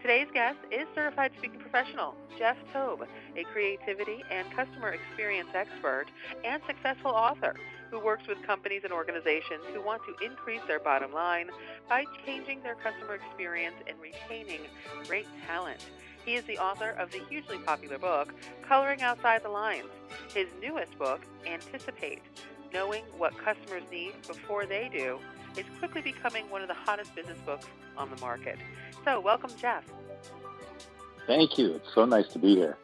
Today's guest is certified speaking professional Jeff Tobe, a creativity and customer experience expert and successful author who works with companies and organizations who want to increase their bottom line by changing their customer experience and retaining great talent. He is the author of the hugely popular book, Coloring Outside the Lines. His newest book, Anticipate Knowing What Customers Need Before They Do, is quickly becoming one of the hottest business books on the market. So, welcome, Jeff. Thank you. It's so nice to be here.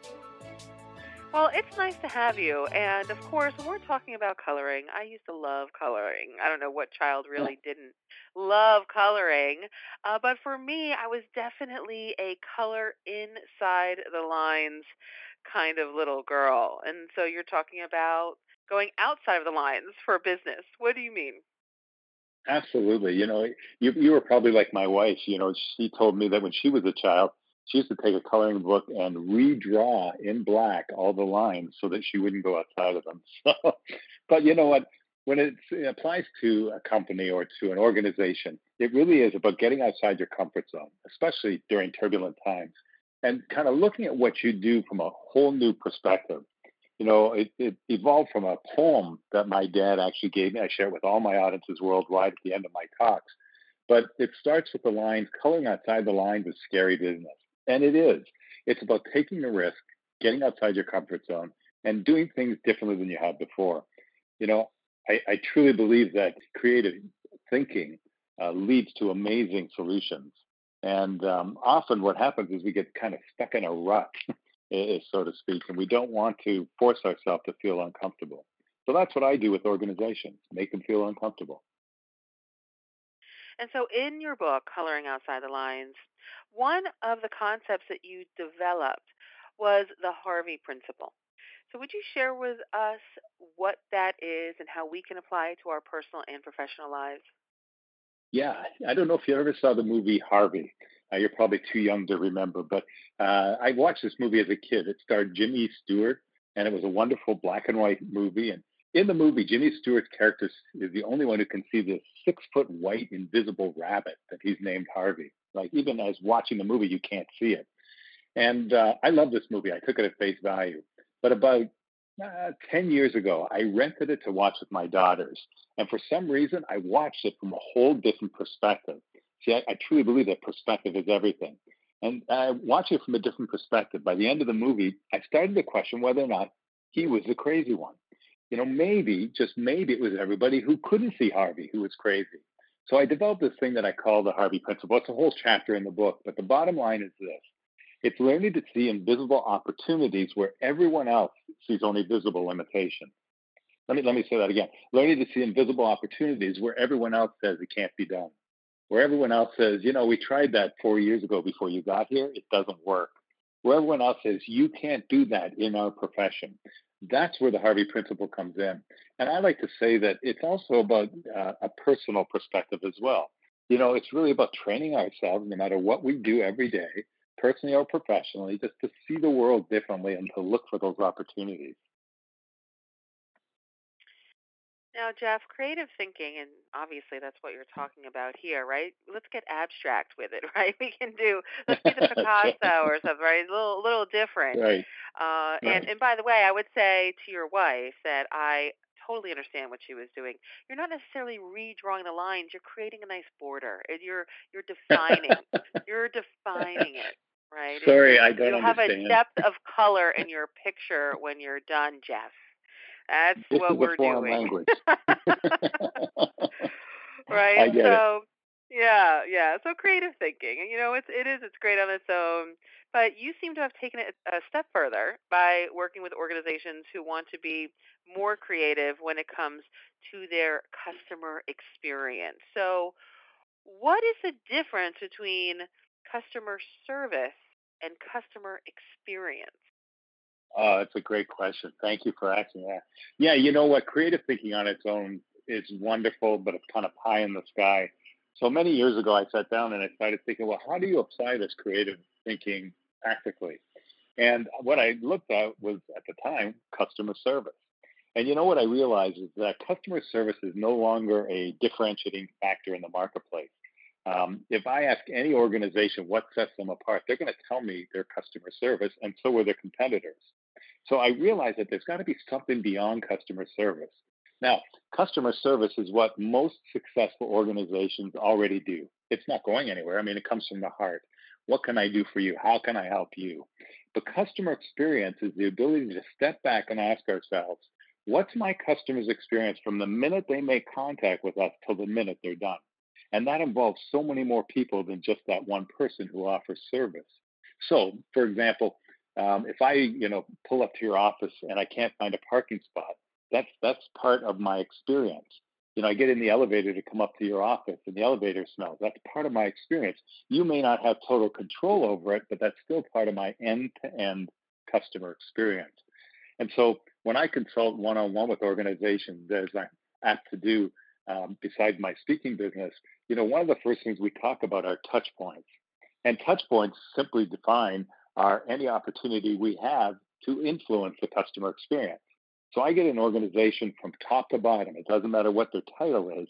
Well, it's nice to have you. And of course, when we're talking about coloring, I used to love coloring. I don't know what child really didn't love coloring. Uh, but for me, I was definitely a color inside the lines kind of little girl. And so you're talking about going outside of the lines for business. What do you mean? Absolutely. You know, you you were probably like my wife. You know, she told me that when she was a child, she used to take a coloring book and redraw in black all the lines so that she wouldn't go outside of them. So, but you know what? When it applies to a company or to an organization, it really is about getting outside your comfort zone, especially during turbulent times, and kind of looking at what you do from a whole new perspective. You know, it, it evolved from a poem that my dad actually gave me. I share it with all my audiences worldwide at the end of my talks. But it starts with the lines, coloring outside the lines is scary business. And it is. It's about taking the risk, getting outside your comfort zone, and doing things differently than you have before. You know, I, I truly believe that creative thinking uh, leads to amazing solutions. And um, often what happens is we get kind of stuck in a rut, so to speak, and we don't want to force ourselves to feel uncomfortable. So that's what I do with organizations, make them feel uncomfortable. And so, in your book, Coloring Outside the Lines, one of the concepts that you developed was the Harvey Principle. So, would you share with us what that is and how we can apply it to our personal and professional lives? Yeah, I don't know if you ever saw the movie Harvey. Uh, you're probably too young to remember, but uh, I watched this movie as a kid. It starred Jimmy Stewart, and it was a wonderful black and white movie. And in the movie, Jimmy Stewart's character is the only one who can see this six foot white invisible rabbit that he's named Harvey. Like even as watching the movie, you can't see it. And uh, I love this movie. I took it at face value. But about uh, 10 years ago, I rented it to watch with my daughters. And for some reason, I watched it from a whole different perspective. See, I, I truly believe that perspective is everything. And I watched it from a different perspective. By the end of the movie, I started to question whether or not he was the crazy one you know, maybe, just maybe it was everybody who couldn't see Harvey who was crazy. So I developed this thing that I call the Harvey Principle. It's a whole chapter in the book, but the bottom line is this. It's learning to see invisible opportunities where everyone else sees only visible limitations. Let me let me say that again. Learning to see invisible opportunities where everyone else says it can't be done. Where everyone else says, you know, we tried that four years ago before you got here, it doesn't work. Where everyone else says, you can't do that in our profession that's where the Harvey principle comes in. And I like to say that it's also about uh, a personal perspective as well. You know, it's really about training ourselves, no matter what we do every day, personally or professionally, just to see the world differently and to look for those opportunities. Now, Jeff, creative thinking, and obviously that's what you're talking about here, right? Let's get abstract with it, right? We can do let's be the Picasso or something, right? A little, little different. Right. Uh, right. And and by the way, I would say to your wife that I totally understand what she was doing. You're not necessarily redrawing the lines; you're creating a nice border. You're you're defining. you're defining it right? Sorry, I don't you have a depth of color in your picture when you're done, Jeff. That's this what we're doing. Language. right. so it. yeah, yeah. So creative thinking, and you know, it's it is it's great on its own. But you seem to have taken it a step further by working with organizations who want to be more creative when it comes to their customer experience. So, what is the difference between customer service and customer experience? Oh, that's a great question. Thank you for asking that. Yeah, you know what? Creative thinking on its own is wonderful, but it's kind of pie in the sky. So many years ago, I sat down and I started thinking, well, how do you apply this creative thinking practically? And what I looked at was at the time customer service. And you know what I realized is that customer service is no longer a differentiating factor in the marketplace. Um, if I ask any organization what sets them apart, they're going to tell me their customer service, and so are their competitors. So I realize that there's got to be something beyond customer service. Now, customer service is what most successful organizations already do. It's not going anywhere. I mean, it comes from the heart. What can I do for you? How can I help you? But customer experience is the ability to step back and ask ourselves, what's my customer's experience from the minute they make contact with us till the minute they're done? And that involves so many more people than just that one person who offers service. So, for example, um, if I, you know, pull up to your office and I can't find a parking spot, that's that's part of my experience. You know, I get in the elevator to come up to your office and the elevator smells. That's part of my experience. You may not have total control over it, but that's still part of my end-to-end customer experience. And so when I consult one-on-one with organizations, as I'm apt to do, um, besides my speaking business, you know, one of the first things we talk about are touch points. And touch points simply define are any opportunity we have to influence the customer experience. So I get an organization from top to bottom, it doesn't matter what their title is,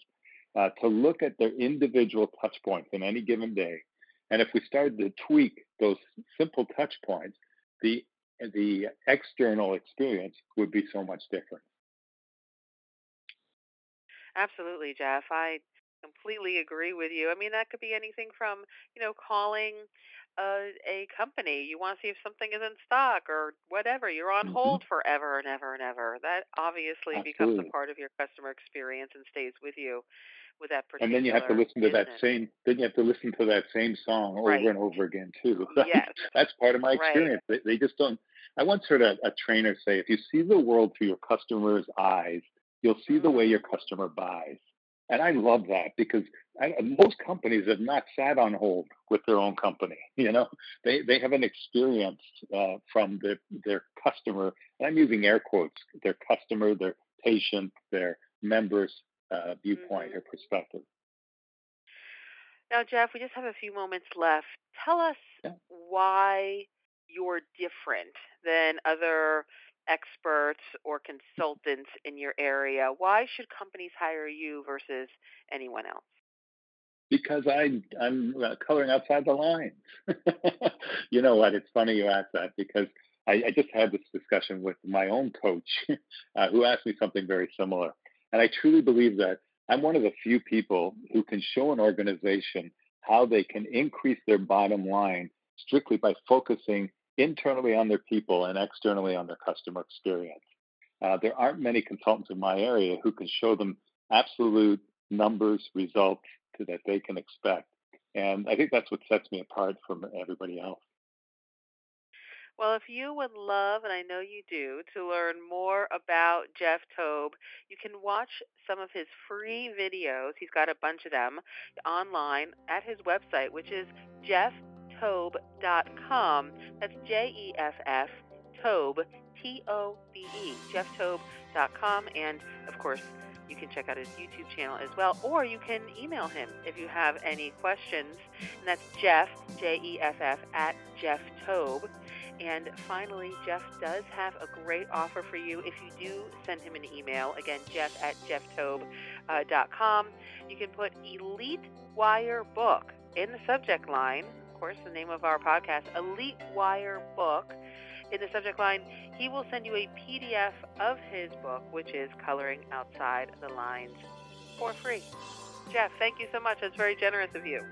uh, to look at their individual touch points in any given day. And if we started to tweak those simple touch points, the the external experience would be so much different. Absolutely, Jeff. I completely agree with you. I mean, that could be anything from, you know, calling a, a company. You want to see if something is in stock or whatever. You're on hmm hold forever and ever and ever. That obviously becomes a part of your customer experience and stays with you with that person. And then you have to listen to that same then you have to listen to that same song over Right. and over again too. Yes. That's part of my Right. experience. They, they just don't. I once heard a, a trainer say, if you see the world through your customer's eyes, you'll see the way your customer buys. And I love that because I, most companies have not sat on hold with their own company. You know, they they haven't experienced uh, from their their customer. And I'm using air quotes. Their customer, their patient, their members' uh, viewpoint Mhm. or perspective. Now, Jeff, we just have a few moments left. Tell us Yeah. why you're different than other experts or consultants in your area. Why should companies hire you versus anyone else? Because I I'm uh, coloring outside the lines. you know what? It's funny you ask that because I, I just had this discussion with my own coach, uh, who asked me something very similar, and I truly believe that I'm one of the few people who can show an organization how they can increase their bottom line strictly by focusing internally on their people and externally on their customer experience. Uh, there aren't many consultants in my area who can show them absolute numbers, results that they can expect. And I think that's what sets me apart from everybody else. Well, if you would love, and I know you do, to learn more about Jeff Tobe, you can watch some of his free videos. He's got a bunch of them online at his website, which is jefftobe.com. That's J E F F Tobe, T O B E, jefftobe.com. And of course, you can check out his YouTube channel as well, or you can email him if you have any questions. And that's Jeff, J E F F, at Jeff Tobe. And finally, Jeff does have a great offer for you if you do send him an email. Again, Jeff at jefftobe.com. Uh, you can put Elite Wire Book in the subject line. Of course, the name of our podcast, Elite Wire Book. In the subject line, he will send you a PDF of his book, which is Coloring Outside the Lines, for free. Jeff, thank you so much. That's very generous of you.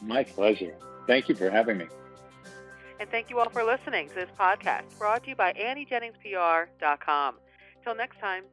My pleasure. Thank you for having me. And thank you all for listening to this podcast brought to you by AnnieJenningsPR.com. Till next time,